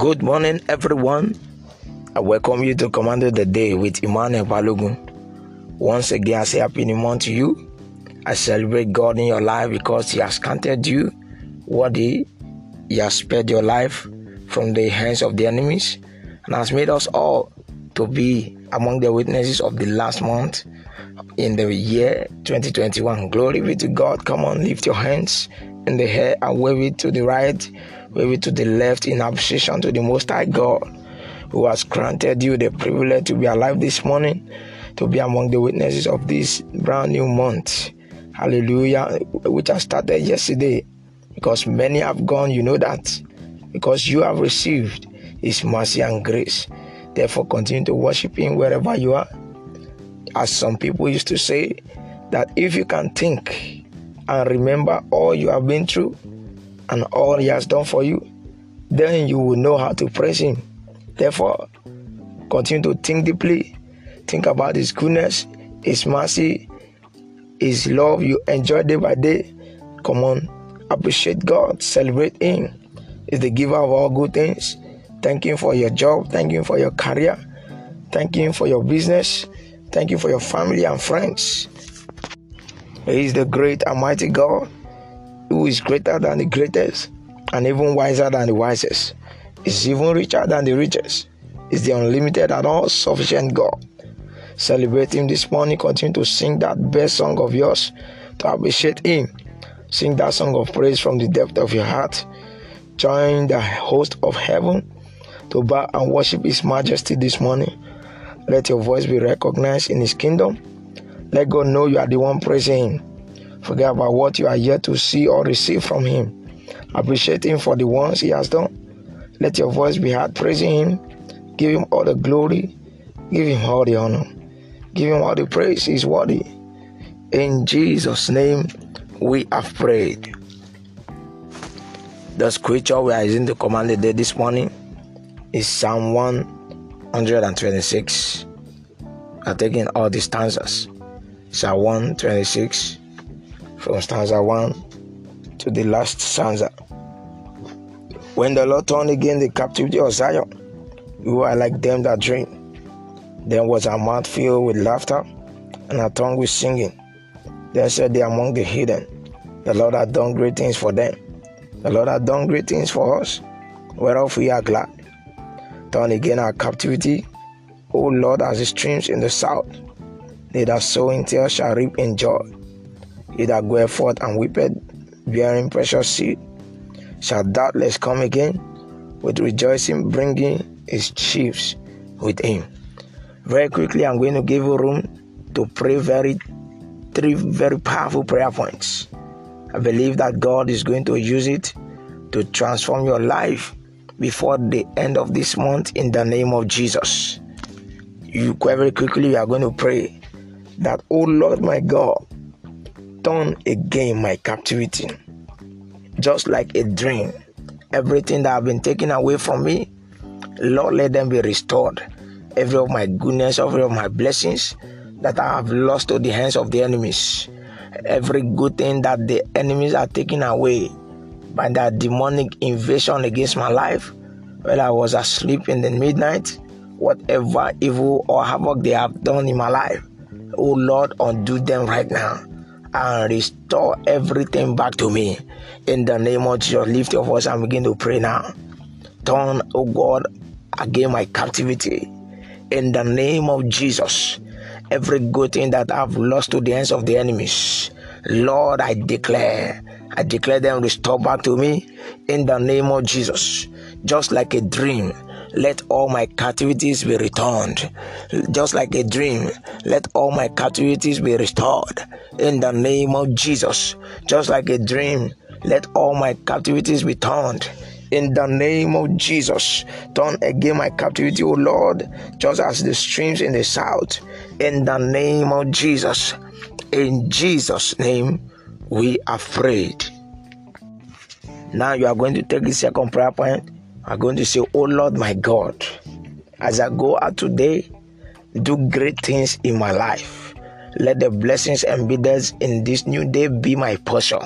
Good morning, everyone. I welcome you to Command of the Day with Emmanuel Balogun. Once again, I say Happy New Month to you. I celebrate God in your life because He has counted you worthy. He has spared your life from the hands of the enemies and has made us all to be among the witnesses of the last month in the year 2021. Glory be to God. Come on, lift your hands in the air and wave it to the right, wave it to the left in appreciation to the Most High God who has granted you the privilege to be alive this morning, to be among the witnesses of this brand new month. Hallelujah, which has started yesterday. Because many have gone, you know that. Because you have received His mercy and grace. Therefore, continue to worship Him wherever you are. As some people used to say, that if you can think and remember all you have been through and all He has done for you, then you will know how to praise Him. Therefore, continue to think deeply, think about His goodness, His mercy, His love you enjoy day by day. Come on, appreciate God, celebrate Him. He's the giver of all good things. Thank Him for your job, thank Him for your career, thank Him for your business, thank you for your family and friends. He is the great and mighty God who is greater than the greatest and even wiser than the wisest. Is even richer than the richest. Is the unlimited and all sufficient God. Celebrate Him this morning. Continue to sing that best song of yours to appreciate Him. Sing that song of praise from the depth of your heart. Join the host of heaven to bow and worship His majesty this morning. Let your voice be recognized in His kingdom. Let God know you are the one praising Him. Forget about what you are yet to see or receive from Him. Appreciate Him for the ones He has done. Let your voice be heard praising Him. Give Him all the glory. Give Him all the honor. Give Him all the praise. He's worthy. In Jesus' name, we have prayed. The scripture we are using to command the day this morning is Psalm 126. I'm taking all the stanzas. Psalm 126 from stanza 1 to the last stanza. When the Lord turned again the captivity of Zion, we were like them that dream. Then was our mouth filled with laughter, and our tongue with singing. Then said they among the hidden, The Lord hath done great things for them. The Lord hath done great things for us, whereof we are glad. Turn again our captivity, O Lord, as the streams in the south. They that sow in tears shall reap in joy. He that goeth forth and weepeth, bearing precious seed, shall doubtless come again with rejoicing, bringing his sheaves with him. Very quickly, I'm going to give you room to pray very three very powerful prayer points. I believe that God is going to use it to transform your life before the end of this month in the name of Jesus. You very quickly you are going to pray that, oh Lord my God, turn again my captivity just like a dream. Everything that have been taken away from me, Lord, let them be restored. Every of my goodness, every of my blessings that I have lost to the hands of the enemies, every good thing that the enemies are taking away by that demonic invasion against my life, while I was asleep in the midnight, whatever evil or havoc they have done in my life, oh Lord, undo them right now and restore everything back to me. In the name of Jesus, lift your voice and begin to pray now. Turn, oh God, again my captivity. In the name of Jesus, every good thing that I've lost to the hands of the enemies, Lord, I declare, I declare them restore back to me. In the name of Jesus, just like a dream, let all my captivities be returned. Just like a dream, let all my captivities be restored. In the name of Jesus, just like a dream, let all my captivities be turned. In the name of Jesus, turn again my captivity, O Lord, just as the streams in the south. In the name of Jesus, in Jesus' name, we are prayed. Now you are going to take the second prayer point are going to say, Oh Lord my God, as I go out today, do great things in my life. Let the blessings and embedded in this new day be my portion.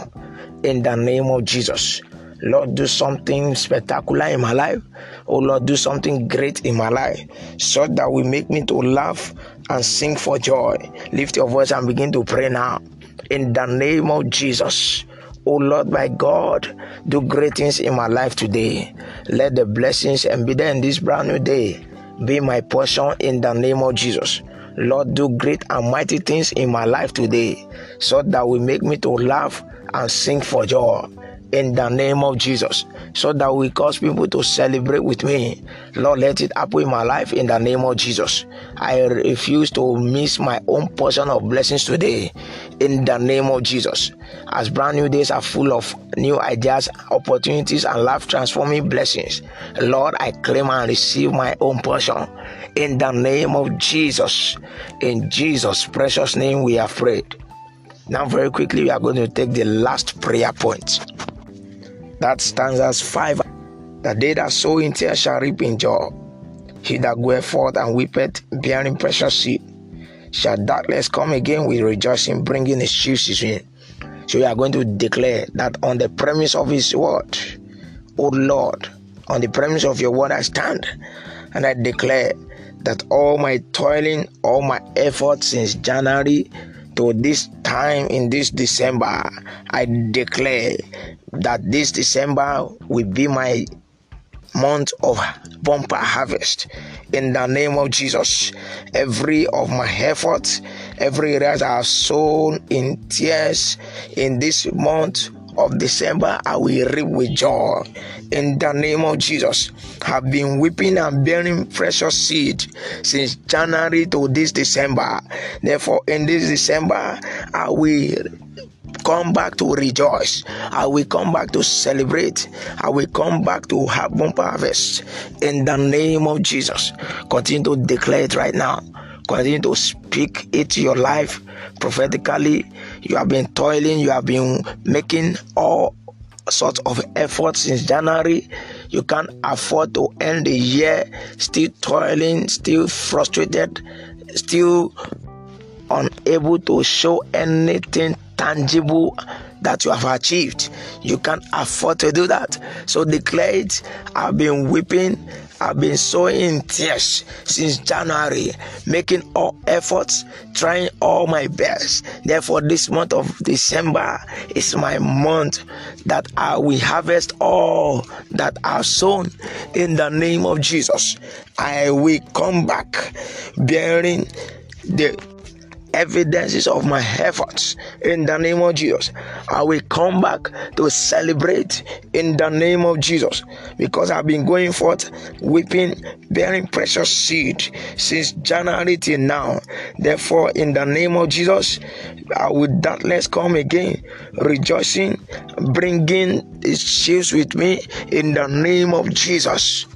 In the name of Jesus. Lord, do something spectacular in my life. Oh Lord, do something great in my life so that will make me to laugh and sing for joy. Lift your voice and begin to pray now. In the name of Jesus. Oh Lord, my God, do great things in my life today. Let the blessings embedded in this brand new day be my portion in the name of Jesus. Lord, do great and mighty things in my life today so that will make me to laugh and sing for joy in the name of Jesus so that we cause people to celebrate with me. Lord, let it happen in my life in the name of Jesus. I refuse to miss my own portion of blessings today in the name of Jesus. As brand new days are full of new ideas, opportunities, and life transforming blessings, Lord, I claim and receive my own portion in the name of Jesus. In Jesus' precious name, we have prayed. Now, very quickly, we are going to take the last prayer point. That stanza 5. The day that sow in tears shall reap in joy. He that goeth forth and weepeth, bearing precious seed, shall doubtless come again with rejoicing, bringing his sheaves in. So we are going to declare that on the premise of his word, O Lord, on the premise of your word I stand, and I declare that all my toiling, all my efforts since January to this time in this December, I declare that this December will be my month of bumper harvest in the name of Jesus. Every of my efforts, every area I have sown in tears in this month of December, I will reap with joy. In the name of Jesus, have been weeping and bearing precious seed since January to this December. Therefore, in this December, I will come back to rejoice. I will come back to celebrate. I will come back to have bumper harvest in the name of Jesus. Continue to declare it right now. Continue to speak it to your life prophetically. You have been toiling, you have been making all sorts of efforts since January. You can't afford to end the year still toiling, still frustrated, still unable to show anything tangible that you have achieved. You can't afford to do that. So declare it. I've been weeping. I've been sowing tears since January, making all efforts, trying all my best. Therefore, this month of December is my month that I will harvest all that I've sown in the name of Jesus. I will come back bearing the evidences of my efforts in the name of Jesus. I will come back to celebrate in the name of Jesus because I've been going forth weeping, bearing precious seed since January till now. Therefore, in the name of Jesus, I will doubtless come again, rejoicing, bringing his sheaves with me in the name of Jesus.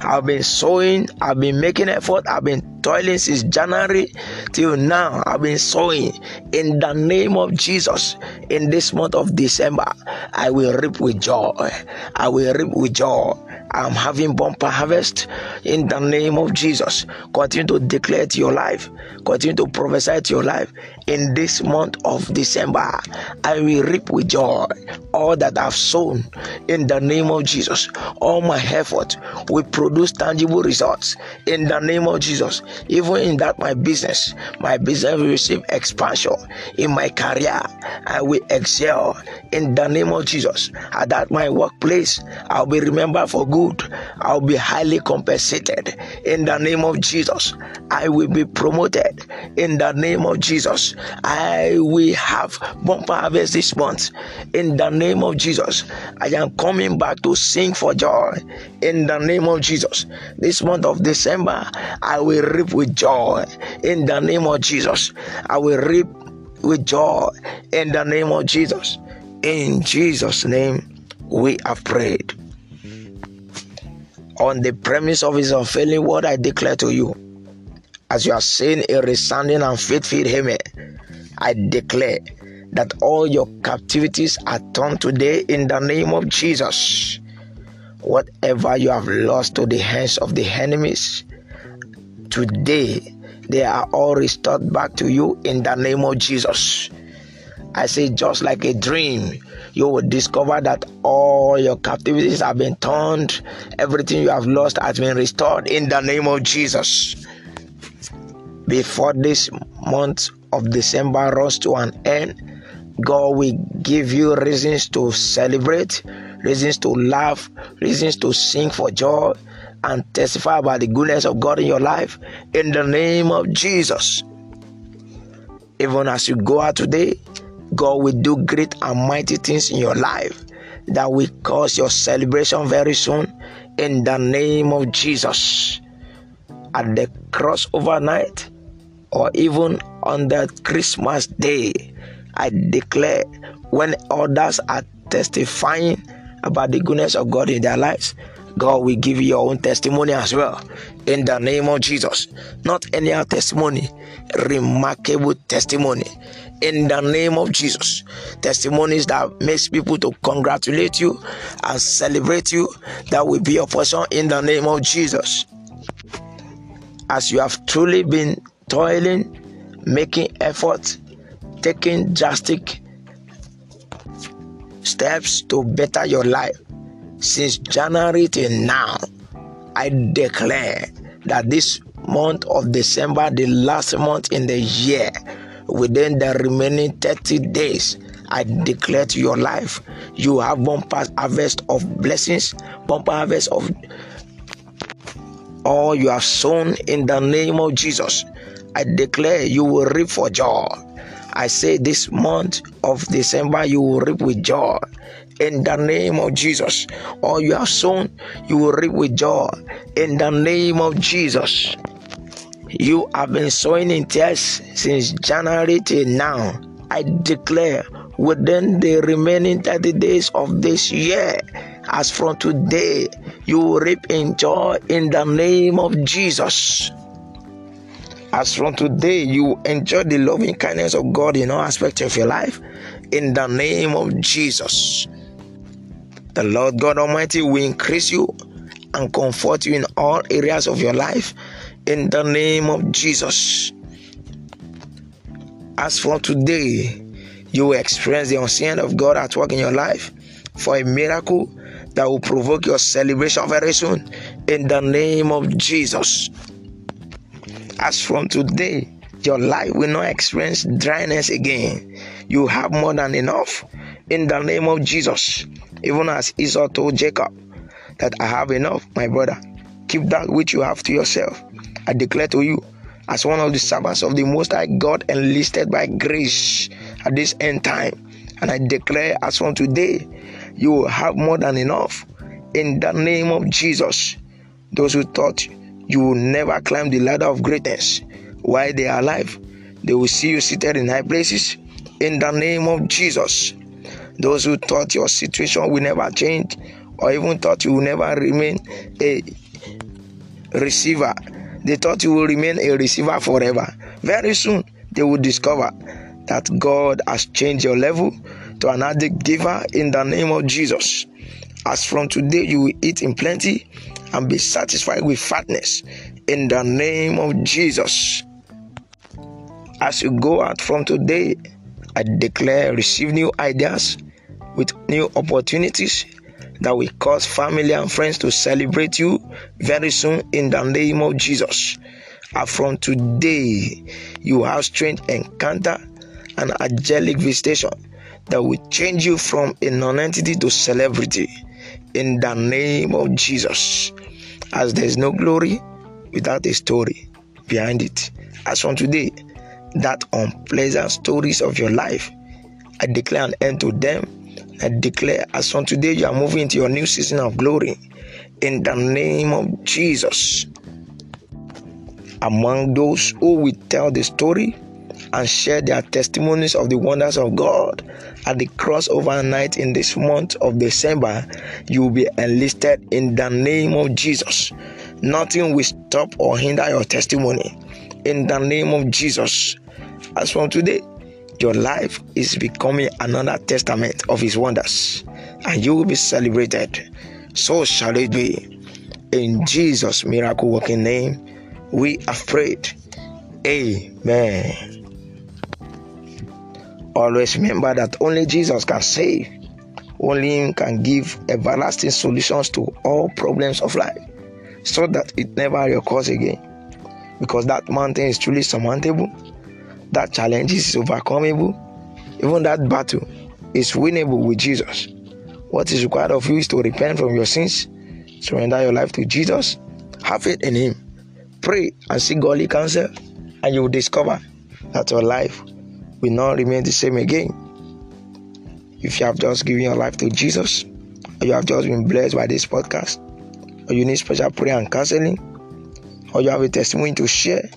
I've been sowing, I've been making effort, I've been toiling since January till now. I've been sowing in the name of Jesus. In this month of December, I will reap with joy. I will reap with joy. I'm having bumper harvest in the name of Jesus. Continue to declare to your life, continue to prophesy to your life. In this month of December, I will reap with joy all that I've sown in the name of Jesus. All my effort will produce tangible results in the name of Jesus. Even in that, my business, my business will receive expansion. In my career, I will excel in the name of Jesus. At that, my workplace, I'll be remembered for good good. I'll be highly compensated in the name of Jesus. I will be promoted in the name of Jesus. I will have bumper harvest this month in the name of Jesus. I am coming back to sing for joy in the name of Jesus. This month of December, I will reap with joy in the name of Jesus. I will reap with joy in the name of Jesus. In Jesus' name, we have prayed on the premise of his unfailing word, I declare to you, as you are saying a resounding and faithful amen, I declare that all your captivities are turned today in the name of Jesus. Whatever you have lost to the hands of the enemies, today they are all restored back to you in the name of Jesus. I say, just like a dream, you will discover that all your captivities have been turned, everything you have lost has been restored in the name of Jesus. Before this month of December runs to an end, God will give you reasons to celebrate, reasons to laugh, reasons to sing for joy, and testify about the goodness of God in your life in the name of Jesus. Even as you go out today, God will do great and mighty things in your life that will cause your celebration very soon in the name of Jesus. At the crossover night, or even on that Christmas day, I declare when others are testifying about the goodness of God in their lives, God will give you your own testimony as well. In the name of Jesus. Not any other testimony, remarkable testimony. In the name of Jesus. Testimonies that makes people to congratulate you and celebrate you. That will be your portion in the name of Jesus. As you have truly been toiling, making effort, taking drastic steps to better your life since January till now, I declare that this month of December, the last month in the year, within the remaining 30 days, I declare to your life, you have bumper harvest of blessings, bumper harvest of all you have sown in the name of Jesus. I declare you will reap for joy. I say this month of December, you will reap with joy in the name of Jesus. All you have sown, you will reap with joy in the name of Jesus. You have been sowing in tears since January till now. I declare within the remaining 30 days of this year, as from today, you will reap in joy in the name of Jesus. As from today, you enjoy the loving kindness of God in all aspects of your life in the name of Jesus. The Lord God Almighty will increase you and comfort you in all areas of your life in the name of Jesus. As from today, you will experience the unseen of God at work in your life for a miracle that will provoke your celebration very soon in the name of Jesus. As from today, your life will not experience dryness again. You have more than enough in the name of Jesus. Even as Esau told Jacob, that I have enough, my brother. Keep that which you have to yourself. I declare to you, as one of the servants of the Most High God enlisted by grace at this end time, and I declare as from today, you will have more than enough. In the name of Jesus, those who thought you will never climb the ladder of greatness while they are alive, they will see you seated in high places. In the name of Jesus, those who thought your situation will never change or even thought you will never remain a receiver, they thought you will remain a receiver forever. Very soon, they will discover that God has changed your level to an addict giver in the name of Jesus. As from today, you will eat in plenty and be satisfied with fatness in the name of Jesus. As you go out from today, I declare receive new ideas with new opportunities that will cause family and friends to celebrate you very soon in the name of Jesus. And from today, you have strange encounter and angelic visitation that will change you from a non-entity to celebrity in the name of Jesus. As there is no glory without a story behind it. As from today, that unpleasant stories of your life, I declare an end to them. I declare as from today you are moving into your new season of glory in the name of Jesus. Among those who will tell the story and share their testimonies of the wonders of God at the crossover night in this month of December, you will be enlisted in the name of Jesus. Nothing will stop or hinder your testimony in the name of Jesus. As from today, your life is becoming another testament of His wonders, and you will be celebrated. So shall it be. In Jesus' miracle working name, we have prayed. Amen. Always remember that only Jesus can save. Only Him can give everlasting solutions to all problems of life so that it never occurs again. Because that mountain is truly surmountable, that challenge is overcomable, even that battle is winnable with Jesus. What is required of you is to repent from your sins, surrender your life to Jesus, have faith in Him, pray and seek godly counsel, and you will discover that your life will not remain the same again. If you have just given your life to Jesus, or you have just been blessed by this podcast, or you need special prayer and counseling, or you have a testimony to share,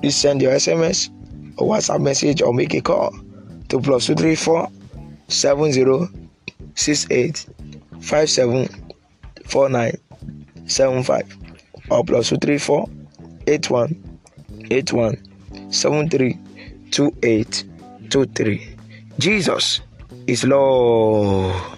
please send your SMS or WhatsApp message or make a call to plus two three four seven zero six eight five seven four nine seven five or plus two three four eight one eight one seven three two eight two three. Jesus is Lord.